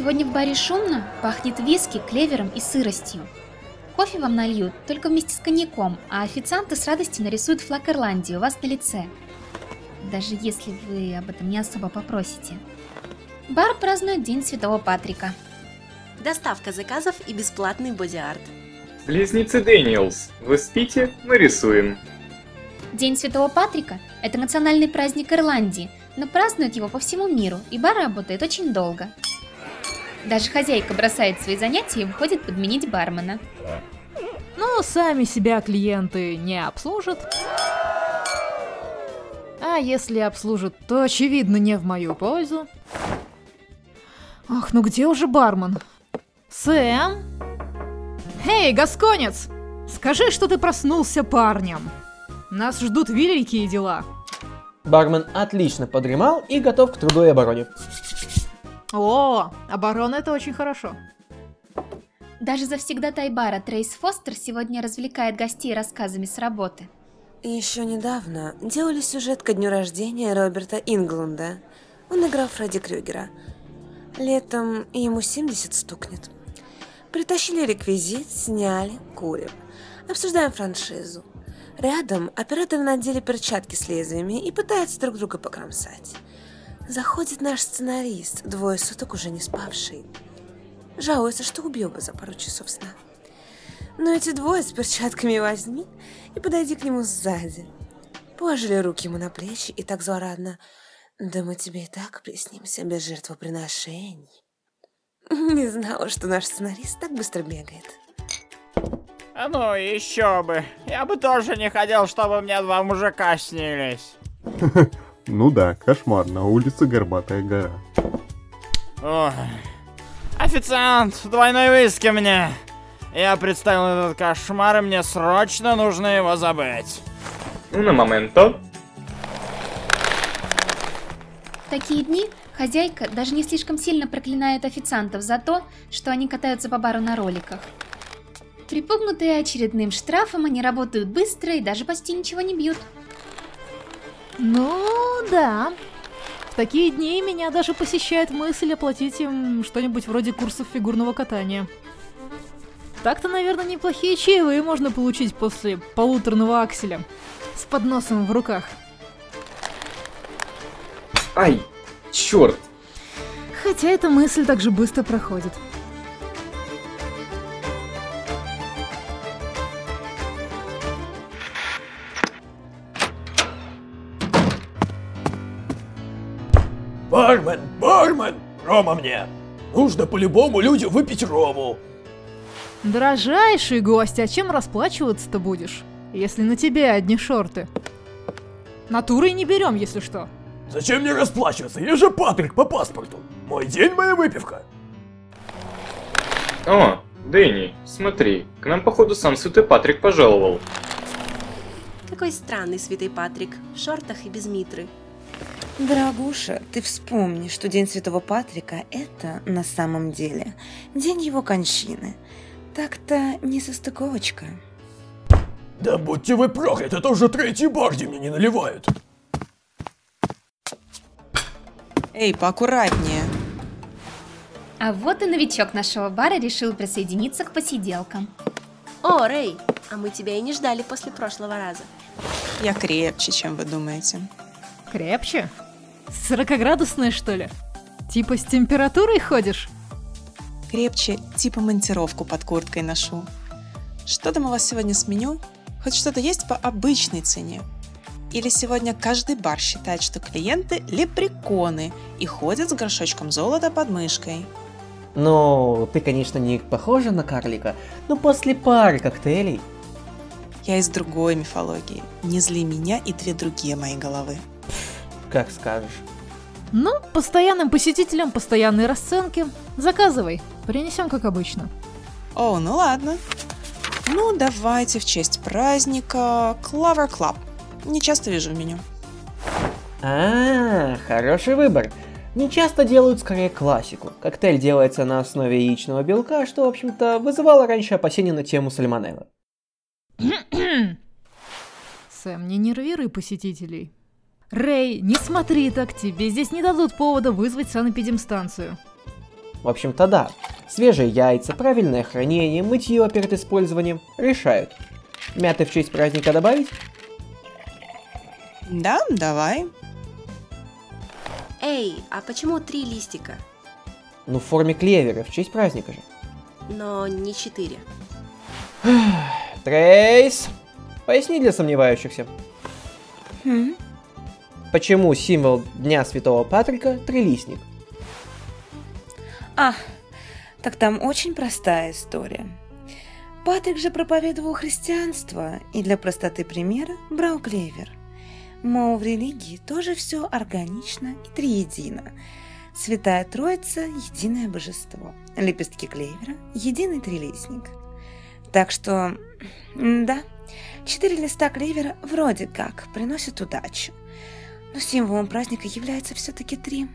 Сегодня в баре шумно, пахнет виски, клевером и сыростью. Кофе вам нальют только вместе с коньяком, а официанты с радостью нарисуют флаг Ирландии у вас на лице. Даже если вы об этом не особо попросите. Бар празднует День Святого Патрика. Доставка заказов и бесплатный боди-арт. Близнецы Дэниелс, вы спите, мы рисуем. День Святого Патрика – это национальный праздник Ирландии, но празднуют его по всему миру, и бар работает очень долго. Даже хозяйка бросает свои занятия и выходит подменить бармена. Ну, сами себя клиенты не обслужат. А если обслужат, то очевидно не в мою пользу. Ах, ну где уже бармен? Сэм? Эй, гасконец! Скажи, что ты проснулся парнем. Нас ждут великие дела. Бармен отлично подремал и готов к труду и обороне. О, оборона это очень хорошо. Даже завсегдатай бара Трейс Фостер сегодня развлекает гостей рассказами с работы. Еще недавно делали сюжет ко дню рождения Роберта Инглунда. Он играл Фредди Крюгера. Летом ему 70 стукнет. Притащили реквизит, сняли, курим. Обсуждаем франшизу. Рядом операторы надели перчатки с лезвиями и пытаются друг друга покромсать. Заходит наш сценарист, двое суток уже не спавший. Жалуется, что убил бы за пару часов сна. Но эти двое с перчатками возьми и подойди к нему сзади. Положили руки ему на плечи и так злорадно. Да мы тебе и так приснимся без жертвоприношений. Не знала, что наш сценарист так быстро бегает. А ну, еще бы. Я бы тоже не хотел, чтобы мне два мужика снились. Ну да, кошмар, на улице горбатая гора. Ой. Официант, двойной виски мне. Я представил этот кошмар, и мне срочно нужно его забыть. Ну, на моменто. В такие дни хозяйка даже не слишком сильно проклинает официантов за то, что они катаются по бару на роликах. Припугнутые очередным штрафом, они работают быстро и даже почти ничего не бьют. Ну, да. В такие дни меня даже посещает мысль оплатить им что-нибудь вроде курсов фигурного катания. Так-то, наверное, неплохие чаевые можно получить после полуторного акселя. С подносом в руках. Ай, черт. Хотя эта мысль так же быстро проходит. Бармен, бармен, рома мне. Нужно по-любому людям выпить рому. Дорожайший гость, а чем расплачиваться-то будешь? Если на тебе одни шорты. Натурой не берем, если что. Зачем мне расплачиваться? Я же Патрик по паспорту. Мой день, моя выпивка. О, Дэнни, смотри, к нам походу сам Святой Патрик пожаловал. Какой странный святый Патрик, в шортах и без митры. Дорогуша, ты вспомни, что День Святого Патрика – это, на самом деле, день его кончины. Так-то не состыковочка. Да будьте вы прокляты, это уже третий бар, где мне не наливают. Эй, поаккуратнее. А вот и новичок нашего бара решил присоединиться к посиделкам. О, Рэй, а мы тебя и не ждали после прошлого раза. Я крепче, чем вы думаете. Крепче? Сорокоградусная, что ли? Типа с температурой ходишь? Крепче, типа монтировку под курткой ношу. Что там у вас сегодня с меню? Хоть что-то есть по обычной цене? Или сегодня каждый бар считает, что клиенты – лепреконы и ходят с горшочком золота под мышкой? Ну, ты, конечно, не похожа на карлика, но после пары коктейлей... Я из другой мифологии. Не зли меня и две другие мои головы. Как скажешь. Ну, постоянным посетителям постоянные расценки. Заказывай. Принесем, как обычно. О, ну ладно. Ну, давайте в честь праздника Clover Club. Не часто вижу в меню. А, хороший выбор. Не часто делают скорее классику. Коктейль делается на основе яичного белка, что, в общем-то, вызывало раньше опасения на тему сальмонеллы. Сэм, не нервируй посетителей. Рэй, не смотри так, тебе здесь не дадут повода вызвать санэпидемстанцию. В общем-то да, свежие яйца, правильное хранение, мытье перед использованием решают. Мяты в честь праздника добавить? Да, давай. Эй, а почему три листика? Ну в форме клевера, в честь праздника же. Но не четыре. Трейс, поясни для сомневающихся. Хм? Почему символ Дня Святого Патрика трилистник? А, так там очень простая история. Патрик же проповедовал христианство и для простоты примера брал клевер. Мол, в религии тоже все органично и триедино. Святая Троица – единое божество. Лепестки клевера – единый трилистник. Так что, да, четыре листа клевера вроде как приносят удачу. Но символом праздника является все-таки три.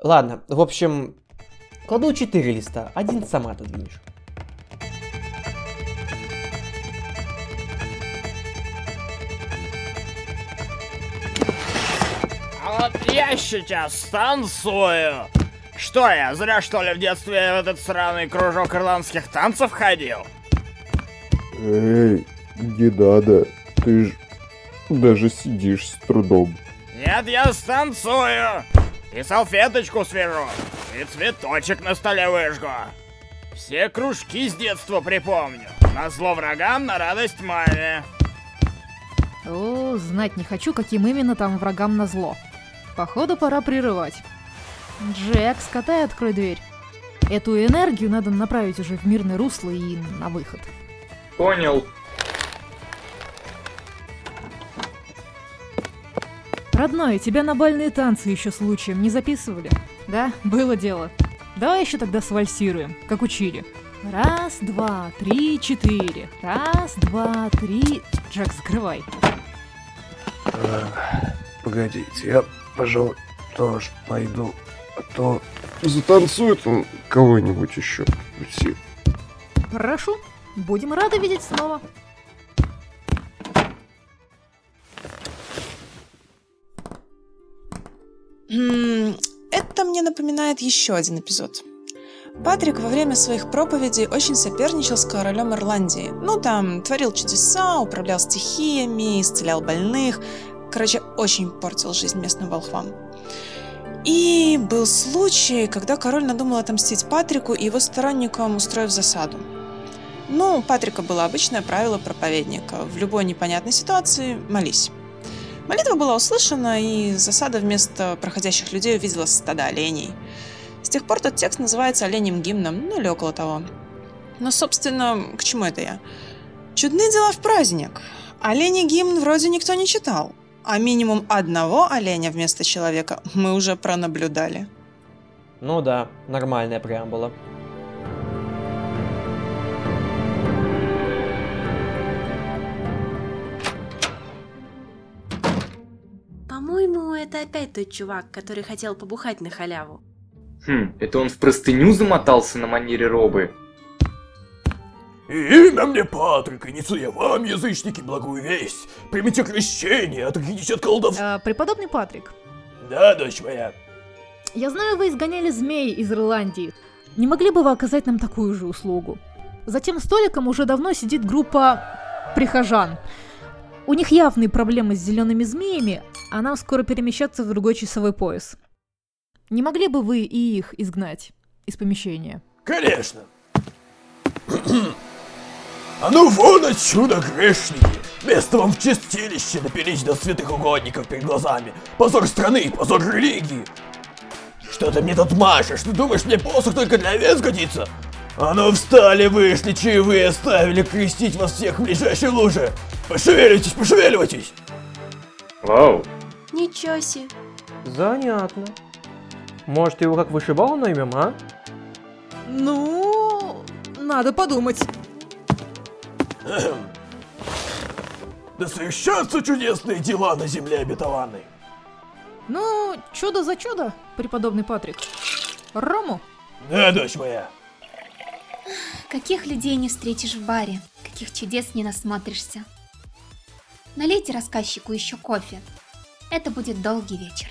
Ладно, в общем, кладу 4 листа, один сама отодвинешь. А вот я сейчас станцую. Что я, зря что ли в детстве в этот сраный кружок ирландских танцев ходил? Эй, не надо. Ты ж даже сидишь с трудом. Нет, я станцую. И салфеточку свяжу. И цветочек на столе выжгу. Все кружки с детства припомню. На зло врагам, на радость маме. О, знать не хочу, каким именно там врагам на зло. Походу, пора прерывать. Джек, скатай, открой дверь. Эту энергию надо направить уже в мирное русло и на выход. Понял. Родной, тебя на бальные танцы еще случаем не записывали? Да, было дело. Давай еще тогда свальсируем, как учили. Раз, два, три, четыре. Раз, два, три. Джек, закрывай. Погодите, я, пожалуй, тоже пойду. А то затанцует он кого-нибудь еще. Прошу. Будем рады видеть снова. Это мне напоминает еще один эпизод. Патрик во время своих проповедей очень соперничал с королем Ирландии. Ну, там, творил чудеса, управлял стихиями, исцелял больных. Короче, очень портил жизнь местным волхвам. И был случай, когда король надумал отомстить Патрику и его сторонникам, устроив засаду. Ну, у Патрика было обычное правило проповедника. В любой непонятной ситуации молись. Молитва была услышана, и засада вместо проходящих людей увидела стада оленей. С тех пор тот текст называется оленем гимном, ну или около того. Но, собственно, к чему это я? Чудные дела в праздник. Оленей гимн вроде никто не читал. А минимум одного оленя вместо человека мы уже пронаблюдали. Ну да, нормальная преамбула. Это опять тот чувак, который хотел побухать на халяву. Хм, это он в простыню замотался на манере робы. Имя мне Патрик, и несу я вам, язычники, благую весть. Примите крещение, отрекитесь от колдов... Э, преподобный Патрик, Да, дочь моя. я знаю, вы изгоняли змей из Ирландии. Не могли бы вы оказать нам такую же услугу? За тем столиком уже давно сидит группа прихожан. У них явные проблемы с зелеными змеями, а нам скоро перемещаться в другой часовой пояс. Не могли бы вы и их изгнать из помещения? Конечно. А ну вон отсюда, грешники! Место вам в чистилище напились до святых угодников перед глазами. Позор страны, позор религии. Что ты мне тут машешь? Ты думаешь, мне посох только для овец годится? А ну встали, вышли, чаевые оставили крестить вас всех в ближайшей луже. Пошевеливайтесь, пошевеливайтесь. Вау. Ничего себе. Занятно. Может, его как вышибал наймем, а? Ну, надо подумать. Да совершатся чудесные дела на земле обетованной. Ну, чудо за чудо, преподобный Патрик. Рому? Да, дочь моя. Каких людей не встретишь в баре, каких чудес не насмотришься. Налейте рассказчику еще кофе. Это будет долгий вечер.